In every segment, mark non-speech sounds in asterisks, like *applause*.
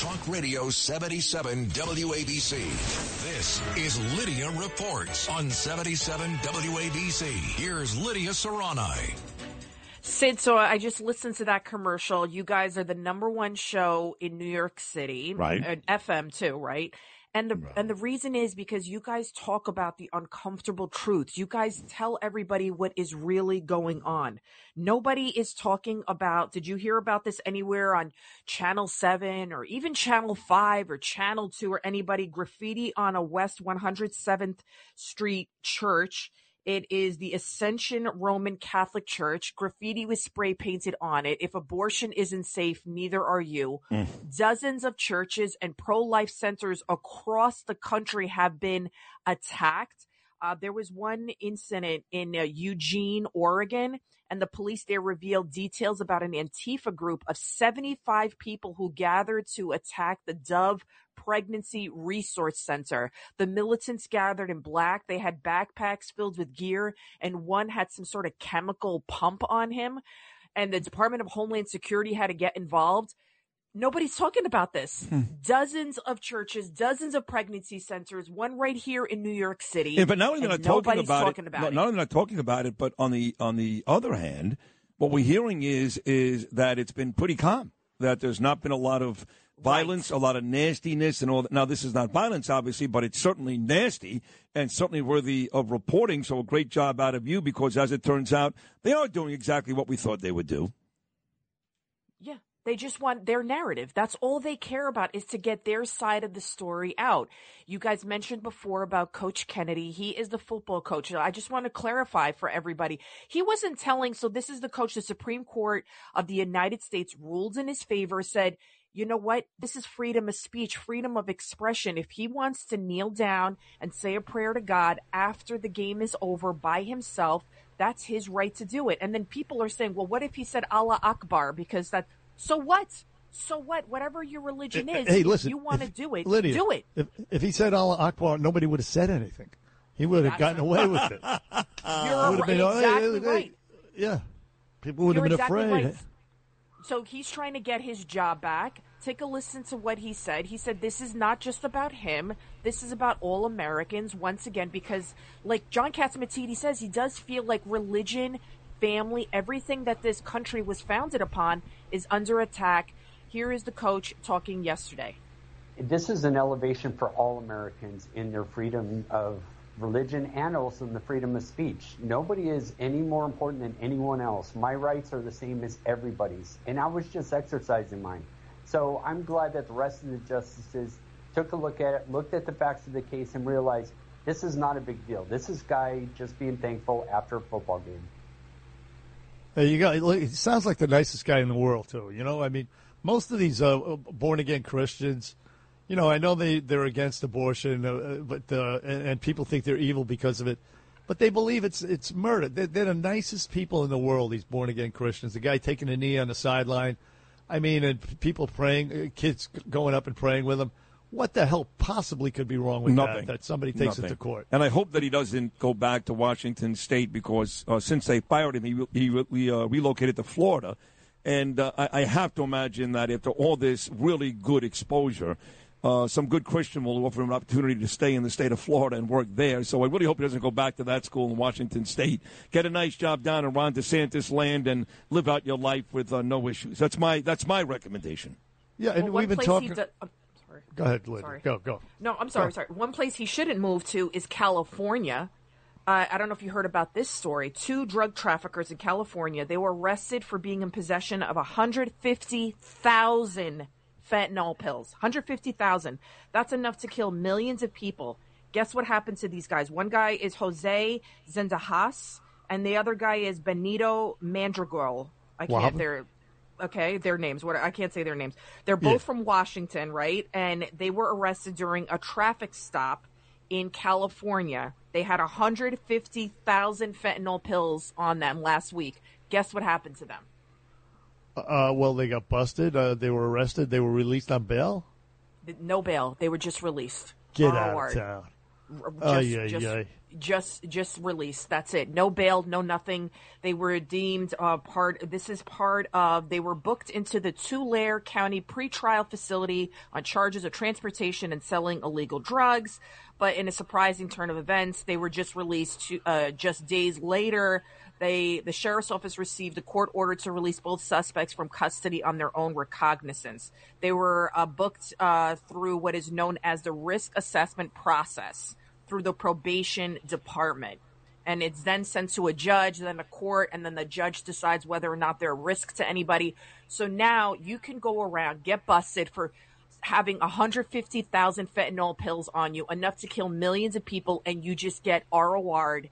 Talk Radio 77 WABC. This is Lydia Reports on 77 WABC. Here's Lydia Curanaj. Sid, so I just listened to that commercial. You guys are the number one show in New York City, Right. And FM too, right? And the and the reason is because you guys talk about the uncomfortable truths. You guys tell everybody what is really going on. Nobody is talking about. Did you hear about this anywhere on Channel Seven or even Channel Five or Channel Two or anybody? Graffiti on a West 107th Street church. It is the Ascension Roman Catholic Church. Graffiti was spray painted on it. If abortion isn't safe, neither are you. Dozens of churches and pro life centers across the country have been attacked. Uh, there was one incident in uh, Eugene, Oregon, and the police there revealed details about an Antifa group of 75 people who gathered to attack the Dove Pregnancy Resource Center. The militants gathered in black. They had backpacks filled with gear, and one had some sort of chemical pump on him. And the Department of Homeland Security had to get involved. Nobody's talking about this. Hmm. Dozens of churches, dozens of pregnancy centers, one right here in New York City. Yeah, but not only not talking about talking it, about not, it. not only not talking about it, but on the on the other hand, what we're hearing is is that it's been pretty calm. That there's not been a lot of violence, a lot of nastiness, and all that. Now, this is not violence, obviously, but it's certainly nasty and certainly worthy of reporting. So, a great job out of you because, as it turns out, they are doing exactly what we thought they would do. Yeah. They just want their narrative. That's all they care about is to get their side of the story out. You guys mentioned before about Coach Kennedy. He is the football coach. I just want to clarify for everybody. He wasn't telling, so this is the coach, the Supreme Court of the United States ruled in his favor, said, you know what? This is freedom of speech, freedom of expression. If he wants to kneel down and say a prayer to God after the game is over by himself, that's his right to do it. And then people are saying, well, what if he said Allah Akbar? Because that, so what? So what? Whatever your religion is, Hey, if listen. you want to do it, Lydia, do it. If, if he said Allah Akbar, nobody would have said anything. He would have gotten away with it. *laughs* You're Would have been, oh, exactly "Oh, hey, hey, right. Yeah. People would You're have been exactly afraid. right. So he's trying to get his job back. Take a listen to what he said. He said this is not just about him. This is about all Americans once again because like John Catsimatidis says he does feel like religion, family, everything that this country was founded upon is under attack. Here is the coach talking yesterday. this is an elevation for all Americans in their freedom of religion and also in the freedom of speech. Nobody is any more important than anyone else. My rights are the same as everybody's, and I was just exercising mine. So I'm glad that the rest of the justices took a look at it, looked at the facts of the case, and realized this is not a big deal. This is guy just being thankful after a football game. You. Look, he sounds like the nicest guy in the world, too. You know, I mean, most of these uh, born again Christians, you know, I know they they're against abortion, uh, but uh, and, and people think they're evil because of it, but they believe it's it's murder. They're, they're the nicest people in the world. These born again Christians. The guy taking a knee on the sideline. I mean, and people praying, uh, kids going up and praying with him. What the hell possibly could be wrong with Nothing. that? That somebody takes Nothing. it to court. And I hope that he doesn't go back to Washington State because uh, since they fired him, he, re- he re- we, uh, relocated to Florida. And uh, I, I have to imagine that after all this really good exposure, uh, some good Christian will offer him an opportunity to stay in the state of Florida and work there. So I really hope he doesn't go back to that school in Washington State. Get a nice job down in Ron DeSantis land and live out your life with uh, no issues. That's my that's my recommendation. Yeah, and Well, we've been place talking. He do- I'm sorry. Go ahead, Lydia. Sorry. Go, go. No, I'm sorry, sorry. One place he shouldn't move to is California. Uh, I don't know if you heard about this story. Two drug traffickers in California, they were arrested for being in possession of 150,000 fentanyl pills. 150,000. That's enough to kill millions of people. Guess what happened to these guys? One guy is Jose Zendajas, and the other guy is Benito Mandragol. I can't, they're, okay, their names. What I can't say their names. They're both Yeah. from Washington, right? And they were arrested during a traffic stop in California. They had 150,000 fentanyl pills on them last week. Guess what happened to them? Uh, well, they got busted. Uh, they were arrested. They were released on bail. No bail. They were just released. Get out of town. Just, Ay, ay, just, ay. just just released. That's it. No bail, no nothing. They were deemed uh, part. This is part of. They were booked into the Tulare County pretrial facility on charges of transportation and selling illegal drugs. But in a surprising turn of events, they were just released to, uh, just days later. They, the sheriff's office received a court order to release both suspects from custody on their own recognizance. They were uh, booked uh, through what is known as the risk assessment process through the probation department. And it's then sent to a judge, then a court, and then the judge decides whether or not they're a risk to anybody. So now you can go around, get busted for having 150,000 fentanyl pills on you, enough to kill millions of people, and you just get ROR'd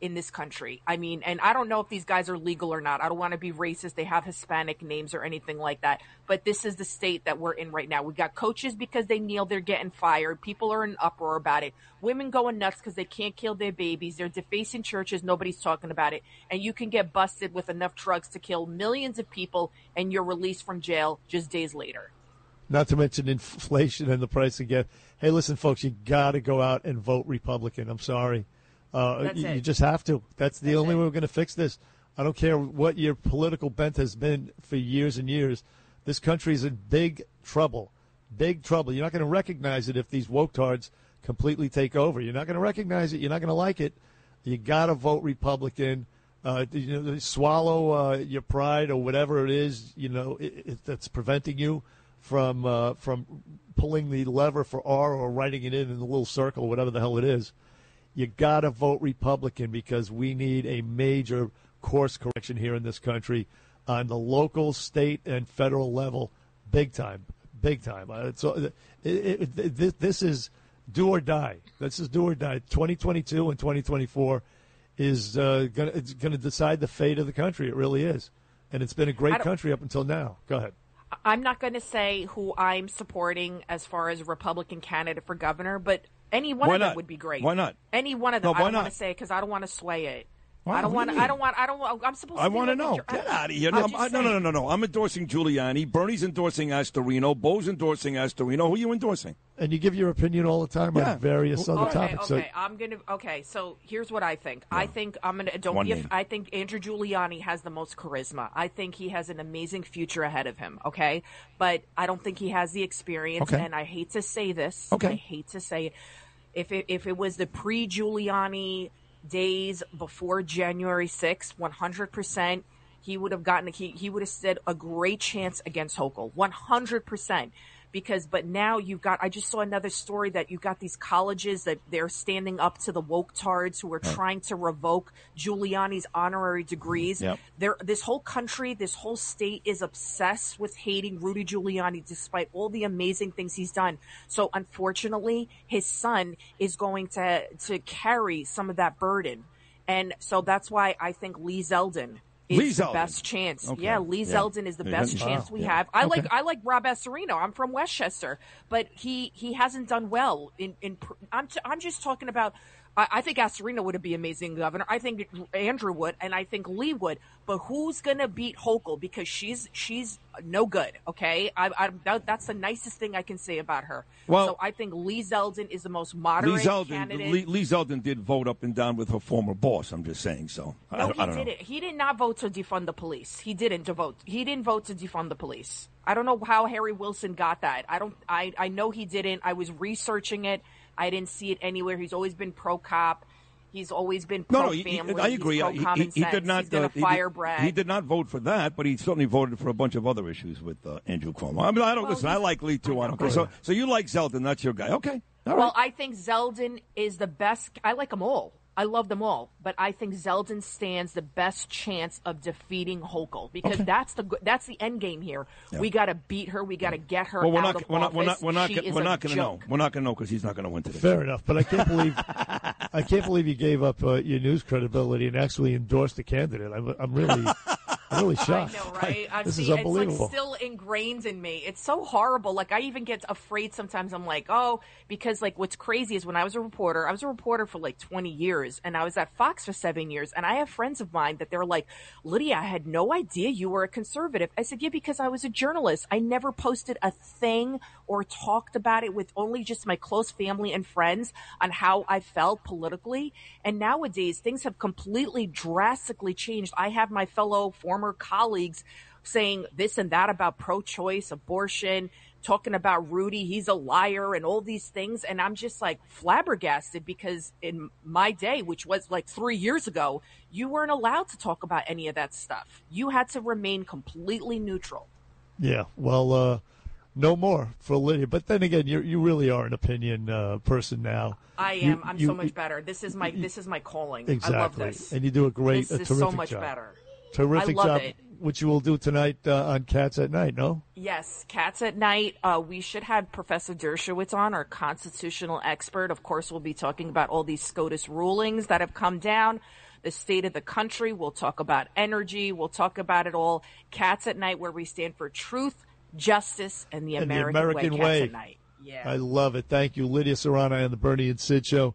in this country. I mean, and I don't know if these guys are legal or not. I don't want to be racist. They have Hispanic names or anything like that. But this is the state that we're in right now. We got coaches because they kneel, they're getting fired. People are in uproar about it. Women going nuts because they can't kill their babies. They're defacing churches. Nobody's talking about it. And you can get busted with enough drugs to kill millions of people and you're released from jail just days later. Not to mention inflation and the price again. Hey, listen, folks, you got to go out and vote Republican. I'm sorry. Uh, you, you just have to. That's the That's only it. way we're going to fix this. I don't care what your political bent has been for years and years. This country is in big trouble. Big trouble. You're not going to recognize it if these woke tards completely take over. You're not going to recognize it. You're not going to like it. You got to vote Republican. Uh, you know, swallow uh, your pride or whatever it is. You know it, it, that's preventing you from uh, from pulling the lever for R or writing it in in the little circle, whatever the hell it is. You got to vote Republican because we need a major course correction here in this country on the local, state, and federal level, big time, big time. Uh, so it, this, is do or die. This is do or die. 2022 and 2024 is uh, gonna it's going to decide the fate of the country. It really is, and it's been a great country up until now. Go ahead. I'm not going to say who I'm supporting as far as a Republican candidate for governor, but any one Why of them would be great. Why not? Any one of them. No, I don't want not? to say because I don't want to sway it. Why? I don't What want. I don't want. I don't want. I'm supposed. to I want to know. Get I- out of here. I'm No, just I, no, no, no, no, no. I'm endorsing Giuliani. Bernie's endorsing Astorino. Bo's endorsing Astorino. Who are you endorsing? And you give your opinion all the time Yeah. on various other Okay, topics. okay. I'm gonna. Okay, so here's what I think. I think I'm gonna. Don't One be. I think Andrew Giuliani has the most charisma. I think he has an amazing future ahead of him. Okay, but I don't think he has the experience. Okay. And I hate to say this. Okay. I hate to say it. If it, if it was the pre-Giuliani days before January 6th, 100%, he would have gotten, a, he, he would have stood a great chance against Hochul. 100%. Because, but now you've got, I just saw another story that you've got these colleges that they're standing up to the woke tards who are trying to revoke Giuliani's honorary degrees. Yep. There, this whole country, this whole state is obsessed with hating Rudy Giuliani despite all the amazing things he's done. So unfortunately, his son is going to, to carry some of that burden. And so that's why I think Lee Zeldin is Lee the Zeldin. best chance. Okay. Yeah, Lee Yeah. Zeldin is the Yeah, best he's- chance we Yeah. have. I Okay. like I like Rob Astorino. I'm from Westchester, but he he hasn't done well in in. pr- I'm t- I'm just talking about. I, I think Astorino would be amazing governor. I think Andrew would, and I think Lee would. But who's gonna beat Hochul because she's she's no good. Okay, I, I that, that's the nicest thing I can say about her. Well- so I think Lee Zeldin is the most moderate Lee Zeldin, candidate. Lee, Lee Zeldin did vote up and down with her former boss. I'm just saying so. No, I he don't know. didn't. He did not vote to defund the police. He didn't to vote. He didn't vote to defund the police. I don't know how Harry Wilson got that. I don't. I I know he didn't. I was researching it. I didn't see it anywhere. He's always been pro cop. He's always been No, pro no, he- he- I agree. He- he, he did not. Uh, he did-. He did not vote for that, but he certainly voted for a bunch of other issues with uh, Andrew Cuomo. I mean, I don't Well, listen. I like Lee too. I don't care. So, so you like Zeldin? That's your guy. Okay. All Well, right. I think Zeldin is the best. I like them all. I love them all, but I think Zeldin stands the best chance of defeating Hochul because Okay. that's the that's the end game here. We got to beat her. We got to get her well, we're out not. of We're not. We're not. office. We're not. She gonna- is We're not going to know. We're not going to know because he's not going to win today. Fair enough, but I can't believe *laughs* I can't believe you gave up uh, your news credibility and actually endorsed the candidate. I'm, I'm really I'm really shocked. I know, right? I this see, is unbelievable. It's like still ingrained in me. It's so horrible. Like I even get afraid sometimes. I'm like, oh, because like what's crazy is when I was a reporter, I was a reporter for like 20 years, and I was at Fox for seven years, and I have friends of mine that they're like, Lydia, I had no idea you were a conservative. I said, yeah, because I was a journalist. I never posted a thing or talked about it with only just my close family and friends on how I felt politically. And nowadays things have completely drastically changed. I have my fellow former colleagues saying this and that about pro-choice, abortion, talking about Rudy, he's a liar and all these things. And I'm just like flabbergasted because in my day, which was like three years ago, you weren't allowed to talk about any of that stuff. You had to remain completely neutral. Yeah. Well, uh, no more for Lydia. But then again, you you really are an opinion uh, person now. I am. You, I'm you, so much better. This is my this is my calling. Exactly. I love this. And you do a great, this a is terrific so much job. better. Terrific job. It. Which you will do tonight uh, on Cats at Night, no? Yes, Cats at Night. Uh, we should have Professor Dershowitz on, our constitutional expert. Of course, we'll be talking about all these SCOTUS rulings that have come down the state of the country. We'll talk about energy. We'll talk about it all. Cats at Night, where we stand for truth, justice, and the American, the American way. way. Cats at Night. Yeah. I love it. Thank you, Lydia Curanaj and the Bernie and Sid Show.